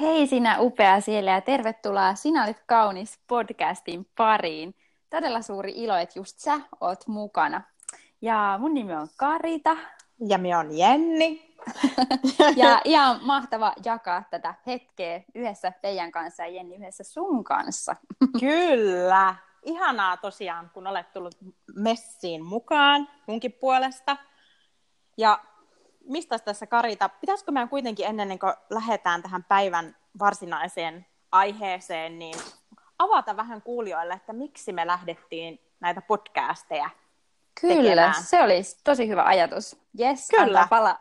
Hei sinä upea siellä ja tervetuloa Sinä olit kaunis podcastin pariin. Todella suuri ilo, että just sä oot mukana. Ja mun nimi on Karita. Ja minä on Jenni. ja ihan mahtava jakaa tätä hetkeä yhdessä teidän kanssa ja Jenni yhdessä sun kanssa. Kyllä. Ihanaa tosiaan, kun olet tullut messiin mukaan munkin puolesta. Ja mistä tässä Karita, pitäisikö meidän kuitenkin ennen kuin lähdetään tähän päivän varsinaiseen aiheeseen, niin avata vähän kuulijoille, että miksi me lähdettiin näitä podcasteja Kyllä, tekemään. se olisi tosi hyvä ajatus. Yes, Kyllä. anna palaa.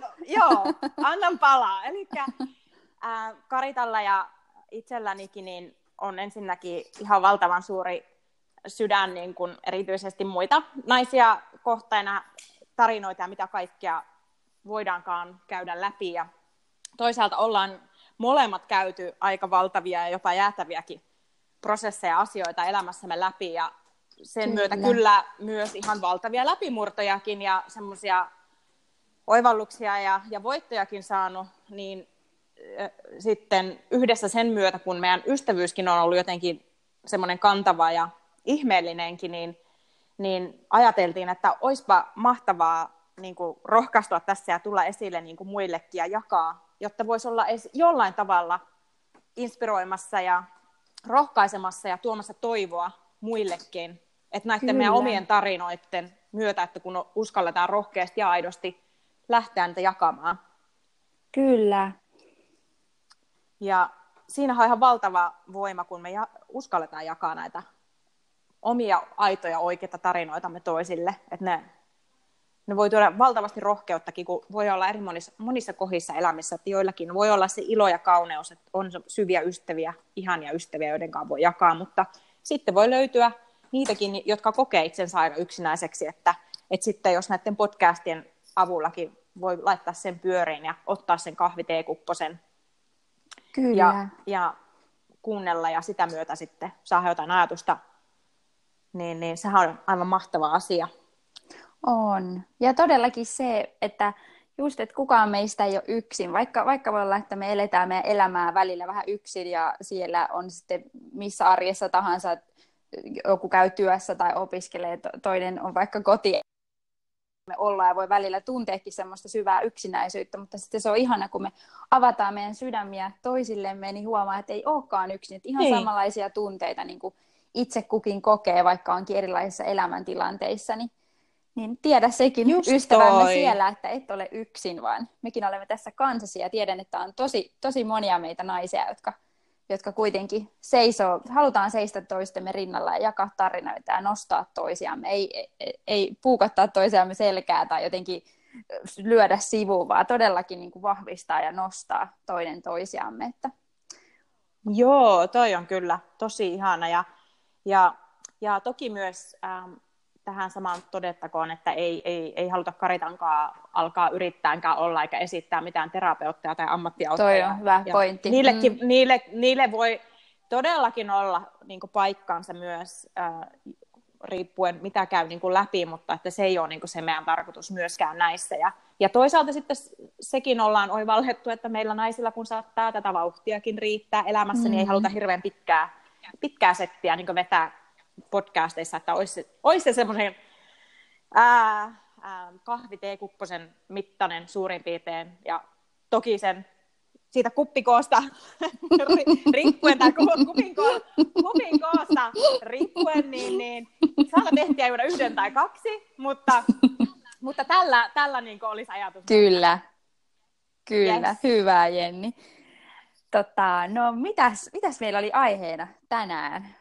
no, joo, annan palaa. Eli äh, Karitalla ja itsellänikin niin on ensinnäkin ihan valtavan suuri sydän niin kuin erityisesti muita naisia kohtaina tarinoita ja mitä kaikkea voidaankaan käydä läpi. Ja toisaalta ollaan molemmat käyty aika valtavia ja jopa jäätäviäkin prosesseja asioita elämässämme läpi ja sen kyllä. myötä kyllä myös ihan valtavia läpimurtojakin ja semmoisia oivalluksia ja, ja voittojakin saanut, niin äh, sitten yhdessä sen myötä, kun meidän ystävyyskin on ollut jotenkin semmoinen kantava ja ihmeellinenkin, niin, niin ajateltiin, että olisipa mahtavaa niin kuin rohkaistua tässä ja tulla esille niin kuin muillekin ja jakaa, jotta voisi olla edes jollain tavalla inspiroimassa ja rohkaisemassa ja tuomassa toivoa muillekin. Että näiden Kyllä. meidän omien tarinoiden myötä, että kun uskalletaan rohkeasti ja aidosti lähteä niitä jakamaan. Kyllä. Ja siinä on ihan valtava voima, kun me uskalletaan jakaa näitä omia aitoja oikeita tarinoitamme toisille. Että ne ne voi tuoda valtavasti rohkeuttakin, kun voi olla eri monissa, monissa kohdissa elämissä, että joillakin voi olla se ilo ja kauneus, että on syviä ystäviä, ihania ystäviä, joiden kanssa voi jakaa, mutta sitten voi löytyä niitäkin, jotka kokee itsensä aika yksinäiseksi, että, että sitten jos näiden podcastien avullakin voi laittaa sen pyöriin ja ottaa sen kahviteekupposen Kyllä. Ja, ja kuunnella ja sitä myötä sitten saa jotain ajatusta, niin, niin sehän on aivan mahtava asia. On. Ja todellakin se, että just, että kukaan meistä ei ole yksin, vaikka, vaikka voi olla, että me eletään meidän elämää välillä vähän yksin ja siellä on sitten missä arjessa tahansa, joku käy työssä tai opiskelee, toinen on vaikka koti, me ollaan ja voi välillä tunteekin semmoista syvää yksinäisyyttä, mutta sitten se on ihana, kun me avataan meidän sydämiä toisillemme, niin huomaa, että ei olekaan yksin, että ihan ei. Niin. samanlaisia tunteita niin kuin itse kukin kokee, vaikka onkin erilaisissa elämäntilanteissa, niin niin tiedä sekin Just ystävämme toi. siellä, että et ole yksin, vaan mekin olemme tässä kansasi ja tiedän, että on tosi, tosi monia meitä naisia, jotka, jotka kuitenkin seisoo, halutaan seistä toistemme rinnalla ja jakaa tarinoita ja nostaa toisiamme, ei, ei, ei puukottaa toisiamme selkää tai jotenkin lyödä sivuun, vaan todellakin niin kuin vahvistaa ja nostaa toinen toisiamme. Että... Joo, toi on kyllä tosi ihana ja, ja, ja toki myös ähm, tähän samaan todettakoon, että ei, ei, ei haluta Karitankaan alkaa yrittääkään olla eikä esittää mitään terapeutteja tai ammattiauttajia. Toi on hyvä ja pointti. Niillekin, mm. niille, niille voi todellakin olla niin paikkaansa myös äh, riippuen mitä käy niin kuin läpi, mutta että se ei ole niin kuin se meidän tarkoitus myöskään näissä. Ja, ja toisaalta sitten sekin ollaan oivallettu, että meillä naisilla kun saattaa tätä vauhtiakin riittää elämässä, mm. niin ei mm. haluta hirveän pitkää, pitkää settiä niin vetää podcasteissa, että olisi, olisi se semmoinen kahviteekupposen mittainen suurin piirtein, ja toki sen siitä kuppikoosta riippuen, tai kupin, ko, kupin koosta riippuen, niin, niin saada tehtiä juoda yhden tai kaksi, mutta, mutta tällä, tällä niin olisi ajatus. Kyllä, kyllä, yes. hyvä Jenni. Tota, no mitäs, mitäs meillä oli aiheena tänään?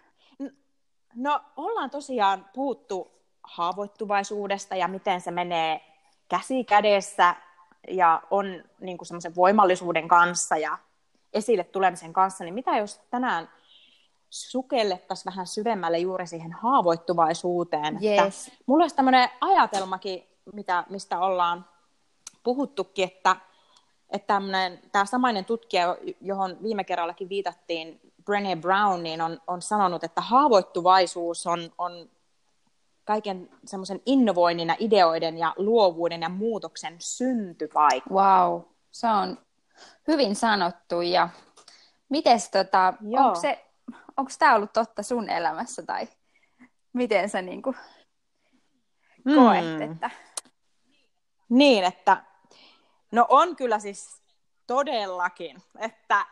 No ollaan tosiaan puhuttu haavoittuvaisuudesta ja miten se menee käsi kädessä ja on niin kuin semmoisen voimallisuuden kanssa ja esille tulemisen kanssa, niin mitä jos tänään sukellettaisiin vähän syvemmälle juuri siihen haavoittuvaisuuteen. Yes. Että mulla olisi tämmöinen ajatelmakin, mitä, mistä ollaan puhuttukin, että, että tämä samainen tutkija, johon viime kerrallakin viitattiin, Brené Brown niin on, on sanonut, että haavoittuvaisuus on, on kaiken semmoisen innovoinnin ja ideoiden ja luovuuden ja muutoksen syntypaikka. Wow, se on hyvin sanottu. Ja mites tota, onko se, onko tämä ollut totta sun elämässä tai miten sä niinku koet, mm. että... Niin, että no on kyllä siis todellakin, että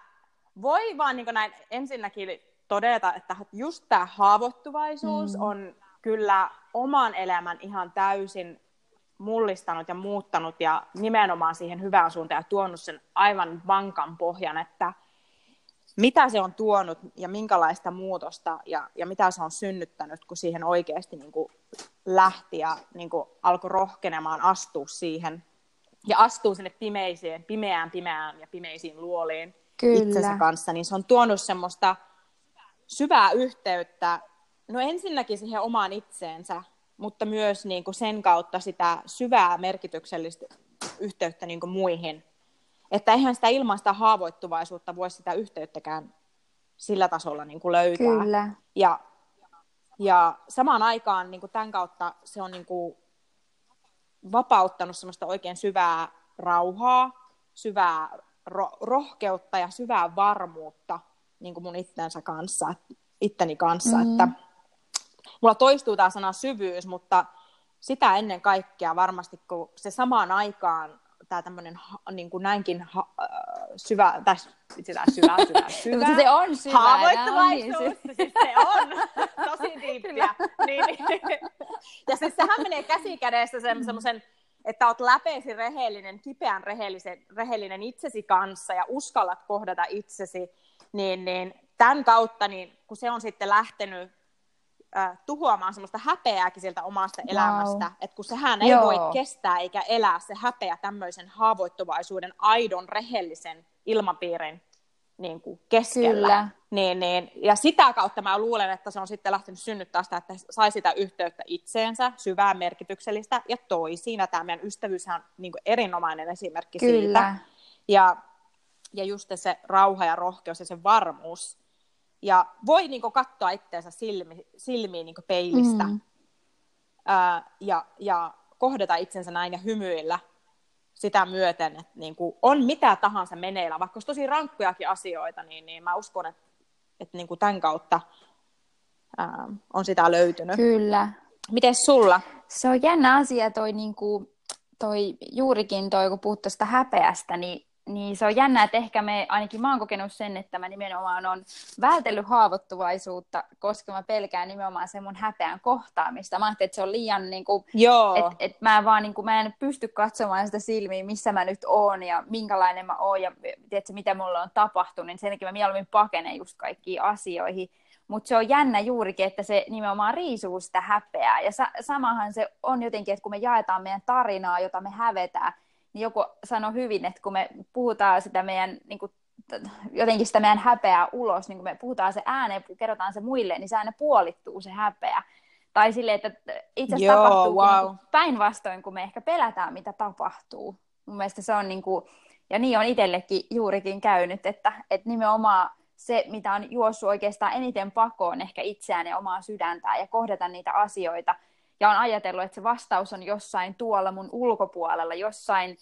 voi vaan niin näin ensinnäkin todeta, että just tämä haavoittuvaisuus mm. on kyllä oman elämän ihan täysin mullistanut ja muuttanut ja nimenomaan siihen hyvään suuntaan ja tuonut sen aivan vankan pohjan, että mitä se on tuonut ja minkälaista muutosta ja, ja mitä se on synnyttänyt, kun siihen oikeasti niin kuin lähti ja niin kuin alkoi rohkenemaan astua siihen ja astuu sinne pimeisiin, pimeään, pimeään ja pimeisiin luoliin Kyllä. itsensä kanssa, niin se on tuonut semmoista syvää yhteyttä, no ensinnäkin siihen omaan itseensä, mutta myös niin kuin sen kautta sitä syvää merkityksellistä yhteyttä niin kuin muihin. Että eihän sitä ilman sitä haavoittuvaisuutta voi sitä yhteyttäkään sillä tasolla niin kuin löytää. Kyllä. Ja, ja samaan aikaan niin kuin tämän kautta se on niin kuin vapauttanut semmoista oikein syvää rauhaa, syvää ro- rohkeutta ja syvää varmuutta niin kuin mun itsensä kanssa, itteni kanssa, mm. että mulla toistuu tämä sana syvyys, mutta sitä ennen kaikkea varmasti, kun se samaan aikaan tämä tämmöinen niin kuin näinkin ha, äh, syvä, tai sitä syvä, syvä, syvä. se on syvä. Haavoittuvaisuus, niin, siis se on tosi diippiä. Niin, niin. Ja siis sehän menee käsi kädessä semmoisen, että olet läpeisi rehellinen, kipeän rehellisen, rehellinen itsesi kanssa ja uskallat kohdata itsesi, niin, niin tämän kautta, niin kun se on sitten lähtenyt äh, tuhoamaan semmoista häpeääkin sieltä omasta wow. elämästä, että kun sehän ei Joo. voi kestää eikä elää se häpeä tämmöisen haavoittuvaisuuden, aidon, rehellisen ilmapiirin niin kuin keskellä. Kyllä. Niin, niin, ja sitä kautta mä luulen, että se on sitten lähtenyt synnyttää sitä, että sai sitä yhteyttä itseensä, syvää merkityksellistä ja toisiin. Ja tämä meidän ystävyys on niin kuin erinomainen esimerkki Kyllä. siitä. Ja, ja just se rauha ja rohkeus ja se varmuus, ja voi niin kuin, katsoa itseensä silmi, silmiin niin kuin peilistä mm. ää, ja, ja kohdata itsensä näin ja hymyillä sitä myöten, että niin kuin, on mitä tahansa meneillä, vaikka olisi tosi rankkujakin asioita, niin, niin mä uskon, että, että niin kuin tämän kautta ää, on sitä löytynyt. Kyllä. Miten sulla? Se on jännä asia toi, niin kuin, toi juurikin toi, kun puhut tuosta häpeästä, niin niin se on jännä, että ehkä me, ainakin mä oon kokenut sen, että mä nimenomaan on vältellyt haavoittuvaisuutta, koska mä pelkään nimenomaan sen mun häpeän kohtaamista. Mä ajattelin, että se on liian, niin kuin, että et mä vaan niin kuin, mä en pysty katsomaan sitä silmiä, missä mä nyt oon ja minkälainen mä oon ja tiedätkö, mitä mulle on tapahtunut, niin sen takia mä mieluummin pakenen just kaikkiin asioihin. Mutta se on jännä juurikin, että se nimenomaan riisuu sitä häpeää. Ja sa- samahan se on jotenkin, että kun me jaetaan meidän tarinaa, jota me hävetään, niin joku sanoi hyvin, että kun me puhutaan sitä meidän, niin kuin, jotenkin sitä meidän häpeää ulos, niin kun me puhutaan se ääneen, kerrotaan se muille, niin se aina puolittuu se häpeä. Tai silleen, että itse asiassa Joo, tapahtuu wow. Päinvastoin, kun me ehkä pelätään, mitä tapahtuu. Mun mielestä se on niin kuin, ja niin on itsellekin juurikin käynyt, että, että nimenomaan se, mitä on juossut oikeastaan eniten pakoon ehkä itseään ja omaa sydäntään ja kohdata niitä asioita, ja on ajatellut, että se vastaus on jossain tuolla mun ulkopuolella, jossain,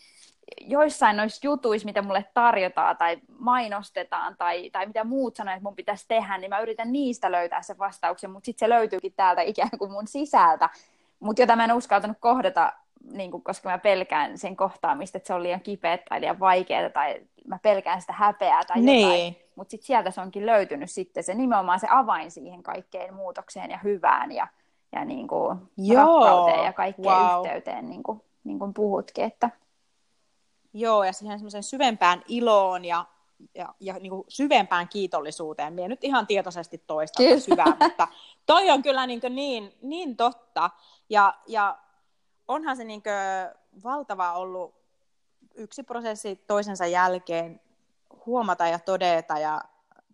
joissain noissa jutuissa, mitä mulle tarjotaan tai mainostetaan tai, tai mitä muut sanoo, että mun pitäisi tehdä, niin mä yritän niistä löytää se vastauksen, mutta sitten se löytyykin täältä ikään kuin mun sisältä, mutta jota mä en uskaltanut kohdata, niin kuin, koska mä pelkään sen kohtaamista, että se on liian kipeä tai liian vaikeaa tai mä pelkään sitä häpeää tai niin. jotain. Mutta sitten sieltä se onkin löytynyt sitten se nimenomaan se avain siihen kaikkeen muutokseen ja hyvään ja ja niin kuin Joo, rakkauteen ja kaikkeen wow. yhteyteen, niin kuin, niin kuin puhutkin. Että... Joo, ja siihen semmoisen syvempään iloon ja, ja, ja niin kuin syvempään kiitollisuuteen. Mie nyt ihan tietoisesti toista syvää, mutta toi on kyllä niin, niin, niin totta. Ja, ja onhan se niin valtava ollut yksi prosessi toisensa jälkeen huomata ja todeta ja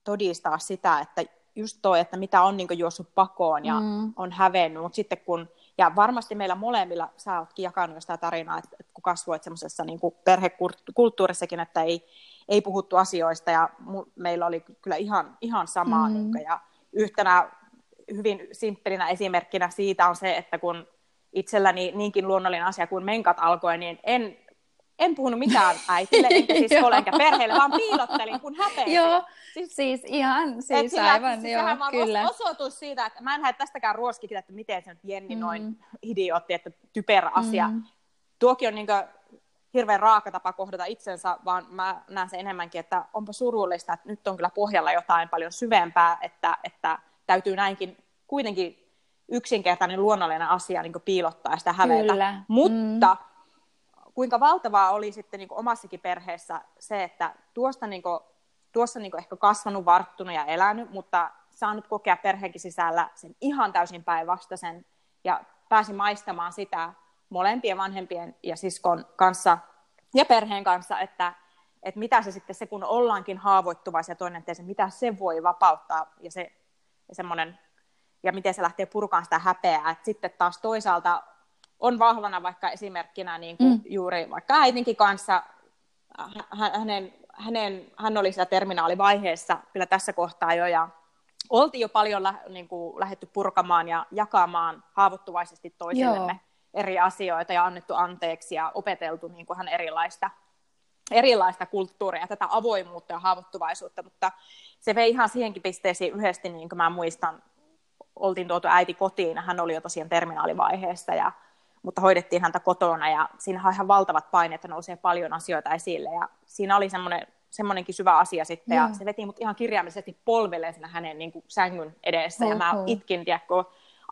todistaa sitä, että just toi, että mitä on niin juossut pakoon ja mm. on hävennyt, mutta sitten kun, ja varmasti meillä molemmilla, sä ootkin jakanut sitä tarinaa, että, että kun kasvoit semmoisessa niin perhekulttuurissakin, että ei, ei puhuttu asioista ja mu, meillä oli kyllä ihan, ihan samaa. Mm. Niin kuin, ja yhtenä hyvin simppelinä esimerkkinä siitä on se, että kun itselläni niinkin luonnollinen asia kuin menkat alkoi, niin en en puhunut mitään äitille, enkä siskolle, enkä perheelle, vaan piilottelin, kun häpeäsin. Joo, siis, siis ihan, siis sillä, aivan, siis joo, sehän kyllä. Os- osoitus siitä, että mä en lähde tästäkään ruoskikita, että miten se nyt Jenni mm. noin idiootti, että typerä asia. Mm. Tuokin on niin hirveän raaka tapa kohdata itsensä, vaan mä näen sen enemmänkin, että onpa surullista, että nyt on kyllä pohjalla jotain paljon syvempää, että, että täytyy näinkin kuitenkin yksinkertainen luonnollinen asia niin piilottaa sitä hävetä. Kyllä. Mutta mm. Kuinka valtavaa oli sitten niin omassakin perheessä se, että tuosta niin kuin, tuossa niin ehkä kasvanut, varttunut ja elänyt, mutta saanut kokea perheenkin sisällä sen ihan täysin päinvastaisen ja pääsin maistamaan sitä molempien vanhempien ja siskon kanssa ja perheen kanssa, että, että mitä se sitten se, kun ollaankin haavoittuvaisia toinen teisen, mitä se voi vapauttaa ja se ja semmoinen ja miten se lähtee purkaan sitä häpeää. Et sitten taas toisaalta on vahvana vaikka esimerkkinä niin kuin mm. juuri vaikka äitinkin kanssa, hänen, hänen, hän oli siellä terminaalivaiheessa kyllä tässä kohtaa jo, ja oltiin jo paljon lä, niin kuin, lähetty purkamaan ja jakamaan haavoittuvaisesti toisillemme Joo. eri asioita ja annettu anteeksi ja opeteltu niin kuin hän erilaista, erilaista kulttuuria, tätä avoimuutta ja haavoittuvaisuutta, mutta se vei ihan siihenkin pisteeseen yhdesti, niin kuin mä muistan, oltiin tuotu äiti kotiin, hän oli jo tosiaan terminaalivaiheessa, ja, mutta hoidettiin häntä kotona, ja siinä on ihan valtavat paineet, että nousee paljon asioita esille, ja siinä oli semmoinen semmoinenkin syvä asia sitten, ja, ja se veti mut ihan kirjaimellisesti polvelleen siinä hänen niin kuin, sängyn edessä, Oho. ja mä itkin, tiedätkö,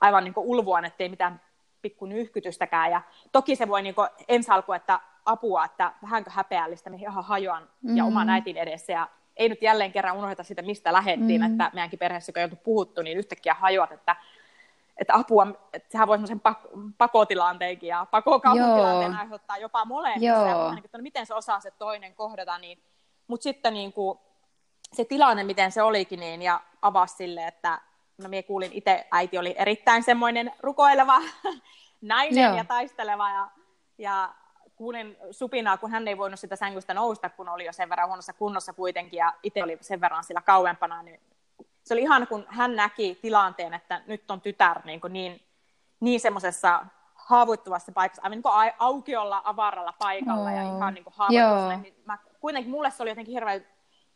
aivan niin ulvoan, ettei mitään pikku nyhkytystäkään, ja toki se voi niin kuin, ensi alku, että apua, että vähänkö häpeällistä, me ihan hajoan, mm-hmm. ja oman äitin edessä, ja ei nyt jälleen kerran unohdeta sitä, mistä lähettiin, mm-hmm. että meidänkin perheessä, kun on puhuttu, niin yhtäkkiä hajoat, että, että apua, että sehän voi semmoisen pak- pakotilanteenkin ja pakokaupuntilanteen aiheuttaa jopa molemmissa, ja niin, että no, miten se osaa se toinen kohdata, niin, mutta sitten niin kuin, se tilanne, miten se olikin, niin, ja avasi sille, että no minä kuulin itse, äiti oli erittäin semmoinen rukoileva nainen Joo. ja taisteleva, ja, ja kuulin supinaa, kun hän ei voinut sitä sängystä nousta, kun oli jo sen verran huonossa kunnossa kuitenkin, ja itse oli sen verran sillä kauempana, niin se oli ihan kun hän näki tilanteen, että nyt on tytär niin, niin, niin semmoisessa haavoittuvassa paikassa, aivan niin aukiolla, avaralla paikalla, oh. ja ihan niin haavoittuvassa, niin mä, kuitenkin mulle se oli jotenkin hirveän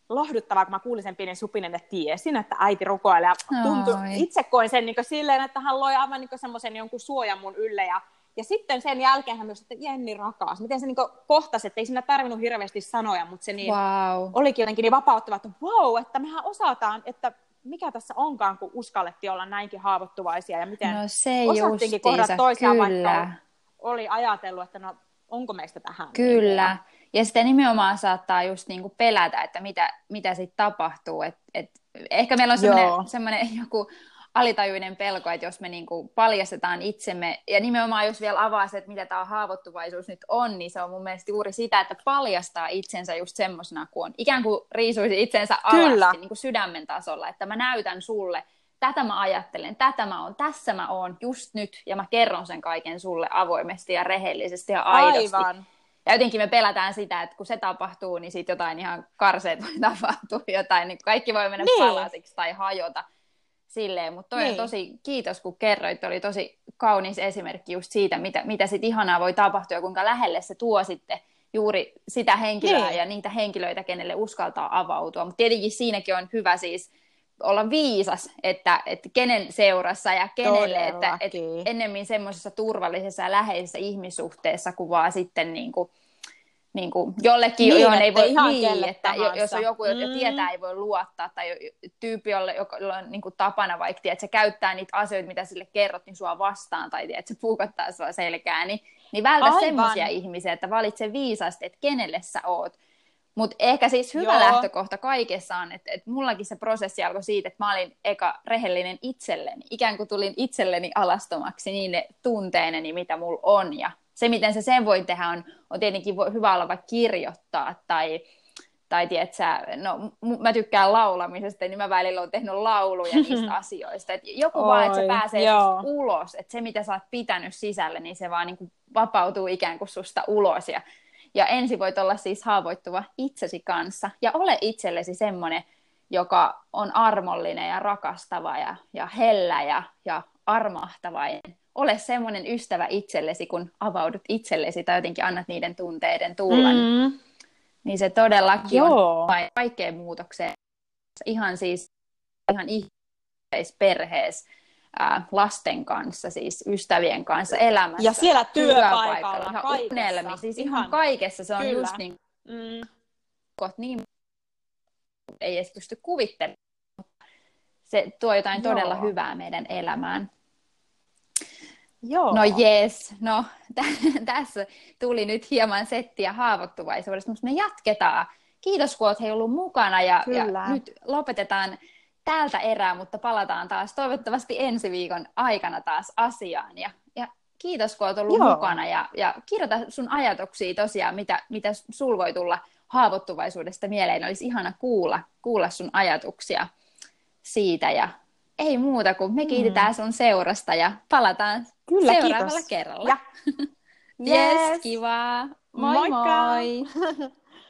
lohduttavaa, kun mä kuulin sen pienen supinen, että tiesin, että äiti rukoilee. Ja tuntui, itse koin sen niin silleen, että hän loi aivan niin semmoisen jonkun suojan mun ylle. Ja ja sitten sen jälkeen hän myös, että Jenni rakas, miten se niin kohtasi, että ei siinä tarvinnut hirveästi sanoja, mutta se niin, wow. olikin jotenkin niin vapauttava, että wow, että mehän osataan, että mikä tässä onkaan, kun uskallettiin olla näinkin haavoittuvaisia ja miten no se osattiinkin kohdata toisiaan, vaikka oli ajatellut, että no onko meistä tähän. Kyllä. Niin, ja sitten nimenomaan saattaa just niin kuin pelätä, että mitä, mitä sitten tapahtuu. Et, et ehkä meillä on semmoinen joku alitajuinen pelko, että jos me niin kuin paljastetaan itsemme, ja nimenomaan jos vielä avaa se, että mitä tämä haavoittuvaisuus nyt on, niin se on mun mielestä juuri sitä, että paljastaa itsensä just semmoisena kuin on. Ikään kuin riisuisi itsensä alas niin kuin sydämen tasolla, että mä näytän sulle, tätä mä ajattelen, tätä mä oon, tässä mä oon just nyt, ja mä kerron sen kaiken sulle avoimesti ja rehellisesti ja aidosti. Aivan. Ja jotenkin me pelätään sitä, että kun se tapahtuu, niin sitten jotain ihan karseet voi tapahtua, jotain, niin kaikki voi mennä niin. palasiksi tai hajota silleen, mutta toi niin. tosi, kiitos kun kerroit, oli tosi kaunis esimerkki just siitä, mitä, mitä sit ihanaa voi tapahtua ja kuinka lähelle se tuo sitten juuri sitä henkilöä niin. ja niitä henkilöitä, kenelle uskaltaa avautua. Mutta tietenkin siinäkin on hyvä siis olla viisas, että, että kenen seurassa ja kenelle, että, että ennemmin semmoisessa turvallisessa ja läheisessä ihmissuhteessa, kuvaa sitten niin kuin, niin kuin jollekin, niin, johon ei voi, ihan niin, että jos on joku, joka mm. tietää, ei voi luottaa, tai tyyppi, jolle, jolla on niin kuin tapana vaikka, että se käyttää niitä asioita, mitä sille kerrot, niin sua vastaan, tai että se puukottaa sua selkää, niin, niin vältä semmoisia ihmisiä, että valitse viisasti, että kenelle sä oot. Mutta ehkä siis hyvä Joo. lähtökohta kaikessa on, että, että mullakin se prosessi alkoi siitä, että mä olin eka rehellinen itselleni. Ikään kuin tulin itselleni alastomaksi niin ne tunteeneni, mitä mulla on. Ja se, miten se sen voi tehdä, on, on tietenkin voi, hyvä olla vaikka kirjoittaa tai, tai tiedätkö, no mä tykkään laulamisesta, niin mä välillä olen tehnyt lauluja niistä asioista. Et joku Oi, vaan, että se pääsee joo. ulos, että se mitä sä oot pitänyt sisälle, niin se vaan niin kuin vapautuu ikään kuin susta ulos. Ja, ja ensin voit olla siis haavoittuva itsesi kanssa ja ole itsellesi semmoinen, joka on armollinen ja rakastava ja, ja hellä ja, ja armahtavainen ole semmoinen ystävä itsellesi, kun avaudut itsellesi tai jotenkin annat niiden tunteiden tulla. Mm. Niin se todellakin Joo. on kaikkeen muutokseen. Ihan siis ihan perheessä lasten kanssa, siis ystävien kanssa, elämässä. Ja siellä työpaikalla, ihan unelmi, siis ihan, ihan kaikessa se on Kyllä. just niin, mm. niin ei edes pysty kuvittelemaan. Se tuo jotain Joo. todella hyvää meidän elämään. Joo. No jes, no t- tässä tuli nyt hieman settiä haavoittuvaisuudesta, mutta me jatketaan. Kiitos, kun olet ollut mukana ja, ja nyt lopetetaan tältä erää, mutta palataan taas toivottavasti ensi viikon aikana taas asiaan. Ja, ja kiitos, kun olet ollut Joo. mukana ja, ja kirjoita sun ajatuksia tosiaan, mitä, mitä sul voi tulla haavoittuvaisuudesta mieleen. Olisi ihana kuulla, kuulla sun ajatuksia siitä ja ei muuta kuin me kiitetään mm. sun seurasta ja palataan Kyllä, seuraavalla kiitos. kerralla. Ja. yes, yes, kiva. Moi Moikka. moi!